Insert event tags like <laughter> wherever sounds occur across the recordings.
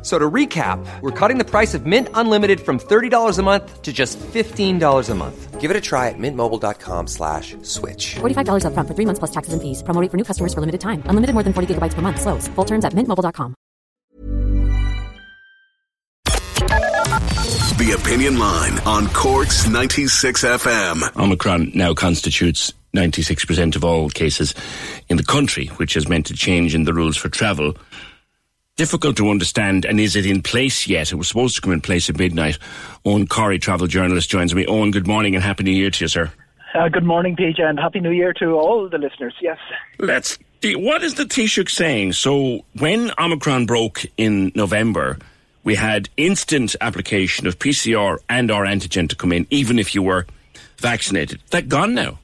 F- So to recap, we're cutting the price of Mint Unlimited from $30 a month to just $15 a month. Give it a try at mintmobile.com slash switch. $45 upfront for three months plus taxes and fees. Promo for new customers for limited time. Unlimited more than 40 gigabytes per month. Slows. Full terms at mintmobile.com. The Opinion Line on Cork's 96 FM. Omicron now constitutes 96% of all cases in the country, which has meant a change in the rules for travel. Difficult to understand, and is it in place yet? It was supposed to come in place at midnight. Eoghan Corry, travel journalist, joins me. Eoghan, good morning and Happy New Year to you, sir. Uh, good morning, PJ, and Happy New Year to all the listeners. Yes. Let's. What is the Taoiseach saying? So, when Omicron broke in November, we had instant application of PCR and or antigen to come in, even if you were vaccinated. That gone now.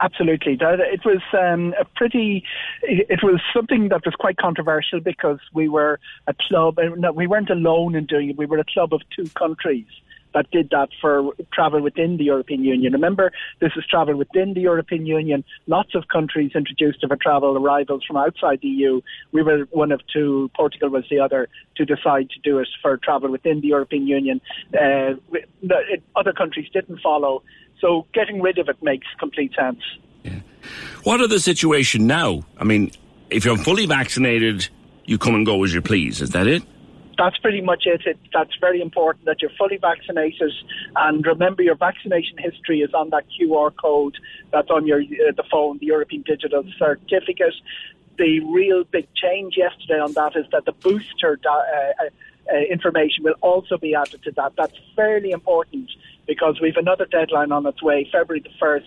Absolutely. It was um, a pretty, it was something that was quite controversial because we were a club, no, we weren't alone in doing it. We were a club of two countries that did that for travel within the European Union. Remember, this is travel within the European Union. Lots of countries introduced for travel arrivals from outside the EU. We were one of two, Portugal was the other, to decide to do it for travel within the European Union. Uh, other countries didn't follow. So getting rid of it makes complete sense. What are the situation now? I mean, if you're fully vaccinated, you come and go as you please. Is that it? That's pretty much it. it. That's very important that you're fully vaccinated, and remember your vaccination history is on that QR code that's on your uh, the phone, the European Digital Certificate. The real big change yesterday on that is that the booster uh, uh, uh, information will also be added to that. That's fairly important because we've another deadline on its way, February the first.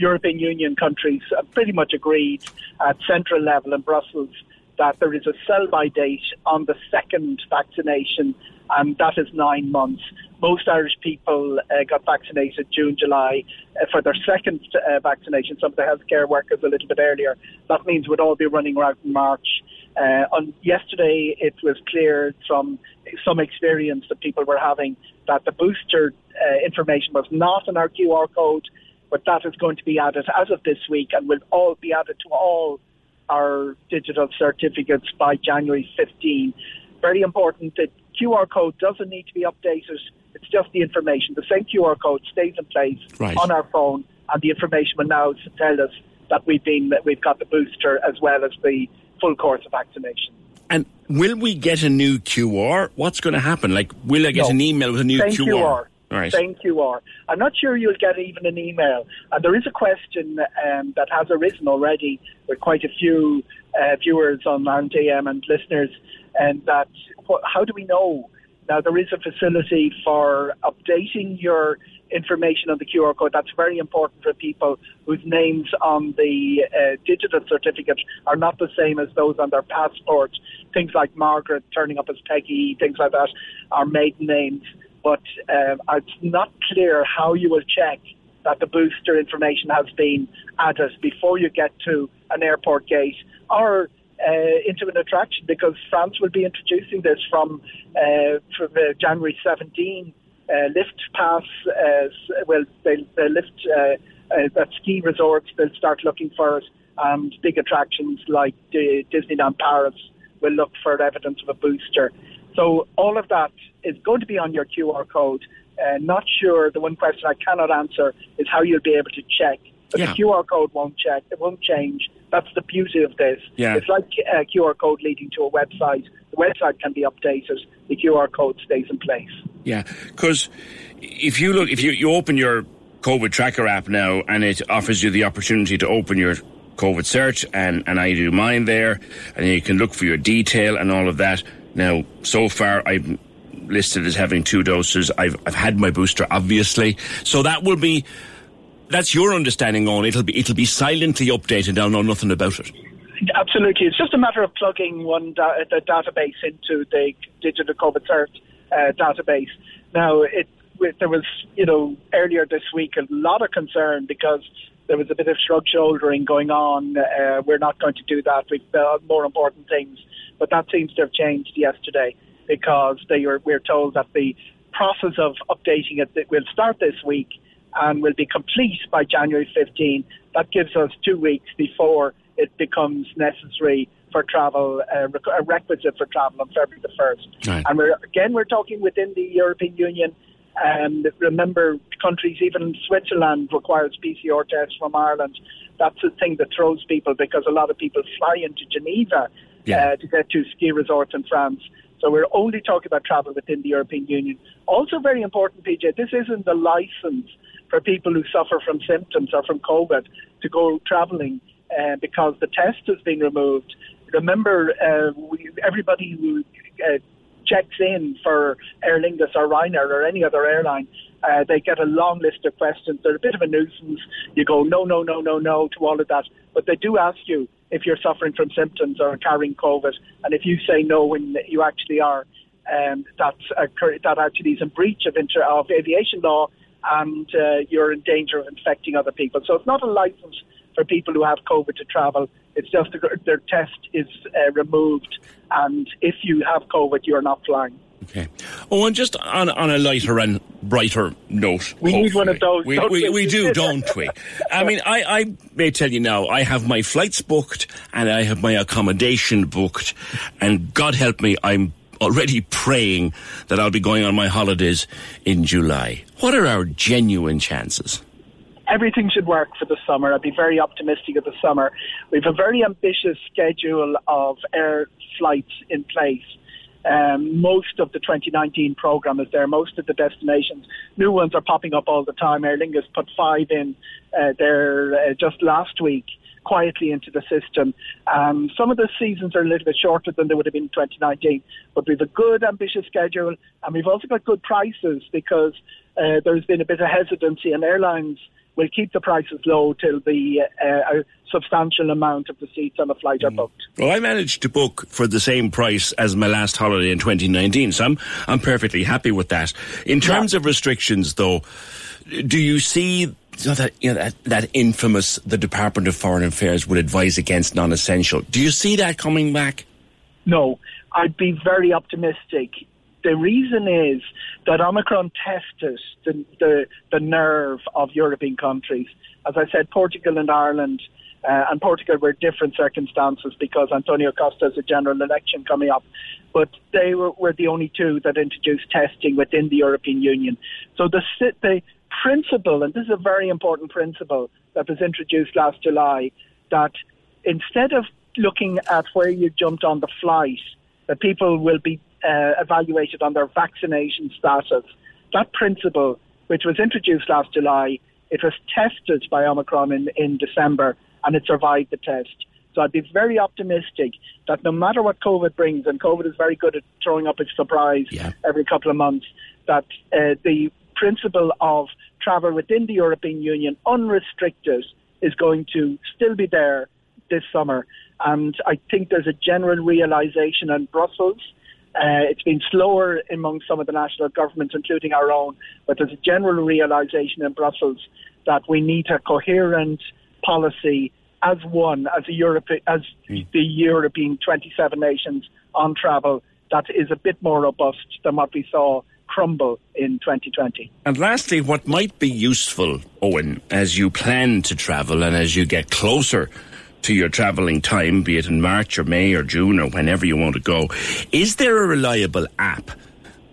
European Union countries pretty much agreed at central level in Brussels that there is a sell-by date on the second vaccination, and that is nine months. Most Irish people uh, got vaccinated June, July uh, for their second uh, vaccination. Some of the healthcare workers a little bit earlier. That means we'd all be running around in March. Uh, on yesterday, it was clear from some experience that people were having that the booster uh, information was not in our QR code, but that is going to be added as of this week and will all be added to all our digital certificates by January 15. Very important. that QR code doesn't need to be updated. It's just the information. The same QR code stays in place Right. on our phone, and the information will now tell us that we've been that we've got the booster as well as the full course of vaccination. And will we get a new QR? What's going to happen? Like, will I get No. an email with a new Same QR? QR. Right. Same QR. I'm not sure you'll get even an email. And there is a question um, that has arisen already with quite a few uh, viewers on AM and listeners, and that how do we know? Now there is a facility for updating your information on the QR code. That's very important for people whose names on the uh, digital certificate are not the same as those on their passport. Things like Margaret turning up as Peggy, things like that, are maiden names but um, it's not clear how you will check that the booster information has been added before you get to an airport gate or uh, into an attraction because France will be introducing this from, uh, from uh, January 17. Uh, lift pass, uh, well, they'll, they'll lift uh, uh, at ski resorts, they'll start looking for it, and big attractions like uh, Disneyland Paris will look for evidence of a booster. So all of that is going to be on your QR code. Uh, not sure. The one question I cannot answer is how you'll be able to check. But Yeah. the QR code won't check. It won't change. That's the beauty of this. Yeah. It's like a QR code leading to a website. The website can be updated. The QR code stays in place. Yeah, because if you look, if you, you open your COVID tracker app now and it offers you the opportunity to open your COVID cert, and, and I do mine there, and you can look for your detail and all of that. Now, so far, I'm listed as having two doses. I've, I've had my booster, obviously. So that will be, that's your understanding on It'll be, it'll be silently updated. I'll know nothing about it. Absolutely. It's just a matter of plugging one da- the database into the digital COVID cert uh, database. Now, it, there was, you know, earlier this week a lot of concern because there was a bit of shrug shouldering going on. Uh, we're not going to do that. We've got more important things. But that seems to have changed yesterday because they were, we're told that the process of updating it will start this week and will be complete by January 15. That gives us two weeks before it becomes necessary for travel, uh, a requisite for travel on February the 1st. Right. And we're, again, we're talking within the European Union. And remember, countries, even Switzerland requires PCR tests from Ireland. That's the thing that throws people because a lot of people fly into Geneva yeah. uh, to get to ski resorts in France. So we're only talking about travel within the European Union. Also, very important, PJ, this isn't the license for people who suffer from symptoms or from COVID to go travelling uh, because the test has been removed. Remember, uh, we, everybody who uh, checks in for Aer Lingus or Ryanair or any other airline, uh, they get a long list of questions. They're a bit of a nuisance. You go no, no, no, no, no to all of that, but they do ask you if you're suffering from symptoms or carrying COVID, and if you say no when you actually are, um, that's a, that actually is a breach of, inter- of aviation law, and uh, you're in danger of infecting other people. So it's not a license for people who have COVID to travel. It's just their test is uh, removed, and if you have COVID, you're not flying. Okay. Oh, and just on, on a lighter and brighter note. We need one of those. We, we, we, do, don't we? I mean, I, I may tell you now, I have my flights booked and I have my accommodation booked, and God help me, I'm already praying that I'll be going on my holidays in July. What are our genuine chances? everything should work for the summer. I'd be very optimistic of the summer. We have a very ambitious schedule of air flights in place. Um, most of the 2019 program is there. Most of the destinations, new ones are popping up all the time. Aer Lingus put five in uh, there uh, just last week quietly into the system. Um, some of the seasons are a little bit shorter than they would have been in 2019, but we've a good, ambitious schedule, and we've also got good prices because uh, there's been a bit of hesitancy, and airlines will keep the prices low till the uh, substantial amount of the seats on the flight are mm. booked. Well, I managed to book for the same price as my last holiday in 2019, so I'm, I'm perfectly happy with that. In terms yeah. of restrictions, though, do you see you know, that, you know, that, that infamous, the Department of Foreign Affairs would advise against non-essential. Do you see that coming back? No, I'd be very optimistic the reason is that Omicron tested the, the, the nerve of European countries. As I said, Portugal and Ireland uh, and Portugal were different circumstances because Antonio Costa has a general election coming up. But they were, were the only two that introduced testing within the European Union. So the, the principle, and this is a very important principle that was introduced last July, that instead of looking at where you jumped on the flight, that people will be uh, evaluated on their vaccination status. That principle, which was introduced last July, it was tested by Omicron in, in December and it survived the test. So I'd be very optimistic that no matter what COVID brings, and COVID is very good at throwing up a surprise yeah. every couple of months, that uh, the principle of travel within the European Union unrestricted is going to still be there this summer. And I think there's a general realization in Brussels uh, it's been slower among some of the national governments, including our own, but there's a general realization in Brussels that we need a coherent policy as one, as a Europe, as mm. the European 27 nations on travel that is a bit more robust than what we saw crumble in 2020. And lastly, what might be useful, Eoghan, as you plan to travel and as you get closer to your travelling time, be it in March or May or June or whenever you want to go, is there a reliable app?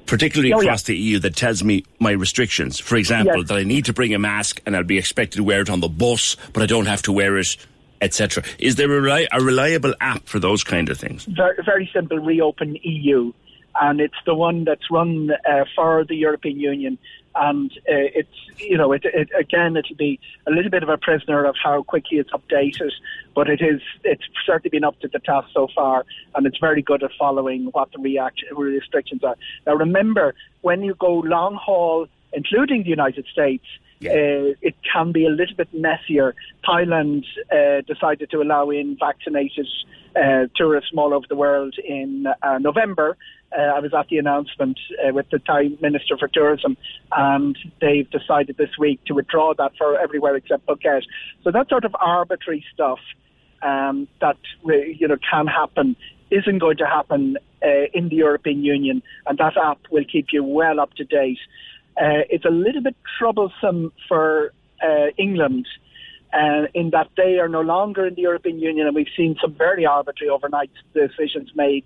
Particularly oh, across yeah. the EU, that tells me my restrictions. For example, yes. that I need to bring a mask and I'll be expected to wear it on the bus, but I don't have to wear it, etc. Is there a, a, reliable app for those kind of things? Very, very simple. Reopen EU, and it's the one that's run uh, for the European Union. And uh, it's, you know, it, it, again, it'll be a little bit of a prisoner of how quickly it's updated, but it is, it's certainly been up to the task so far, and it's very good at following what the reaction, restrictions are. Now, remember, when you go long haul, including the United States, yeah. Uh, it can be a little bit messier. Thailand uh, decided to allow in vaccinated uh, tourists from all over the world in uh, November. Uh, I was at the announcement uh, with the Thai Minister for Tourism, and they've decided this week to withdraw that for everywhere except Phuket. So that sort of arbitrary stuff um, that you know can happen isn't going to happen in the European Union, and that app will keep you well up to date. Uh, it's a little bit troublesome for uh, England uh, in that they are no longer in the European Union, and we've seen some very arbitrary overnight decisions made.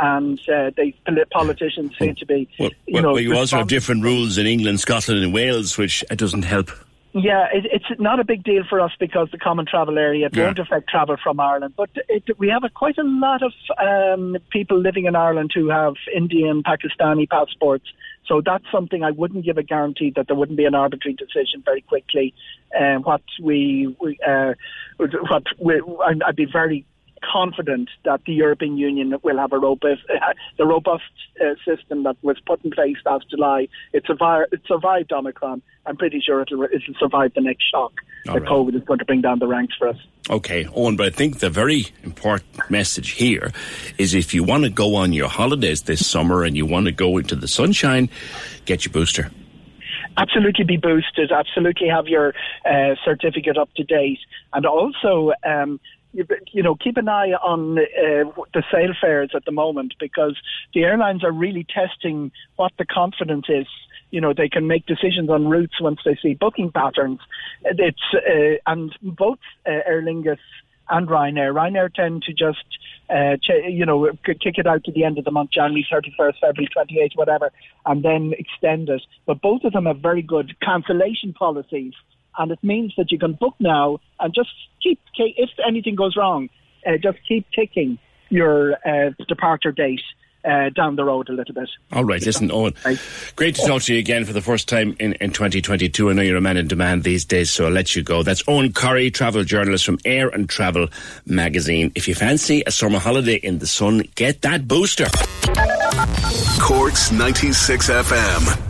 And uh, they politicians seem to be, well, you well, know. Well, you also have different rules in England, Scotland, and Wales, which uh, doesn't help. Yeah, it, it's not a big deal for us because the common travel area yeah. won't affect travel from Ireland. But it, we have a, quite a lot of um, people living in Ireland who have Indian, Pakistani passports. So that's something I wouldn't give a guarantee that there wouldn't be an arbitrary decision very quickly. Um, what we, we uh, what we, I'd be very confident that the European Union will have a robust, uh, <laughs> the robust uh, system that was put in place last July. It survived, it survived Omicron. I'm pretty sure it'll, it'll survive the next shock All that right. COVID is going to bring down the ranks for us. Okay, Eoghan, but I think the very important message here is if you want to go on your holidays this summer and you want to go into the sunshine, get your booster absolutely be boosted, absolutely have your uh, certificate up to date, and also um, you, know, keep an eye on uh, the sale fares at the moment because the airlines are really testing what the confidence is. You know, they can make decisions on routes once they see booking patterns. It's uh, and both uh, Aer Lingus and Ryanair. Ryanair tend to just, uh, ch- you know, kick it out to the end of the month, January 31st, February 28th, whatever, and then extend it. But both of them have very good cancellation policies and it means that you can book now and just keep, if anything goes wrong, uh, just keep ticking your uh, departure date. Uh, down the road a little bit. All right, listen, Eoghan, great to talk to you again for the first time in, in 2022. I know you're a man in demand these days, so I'll let you go. That's Eoghan Corry, travel journalist from Air and Travel magazine. If you fancy a summer holiday in the sun, get that booster. Cork's 96 FM.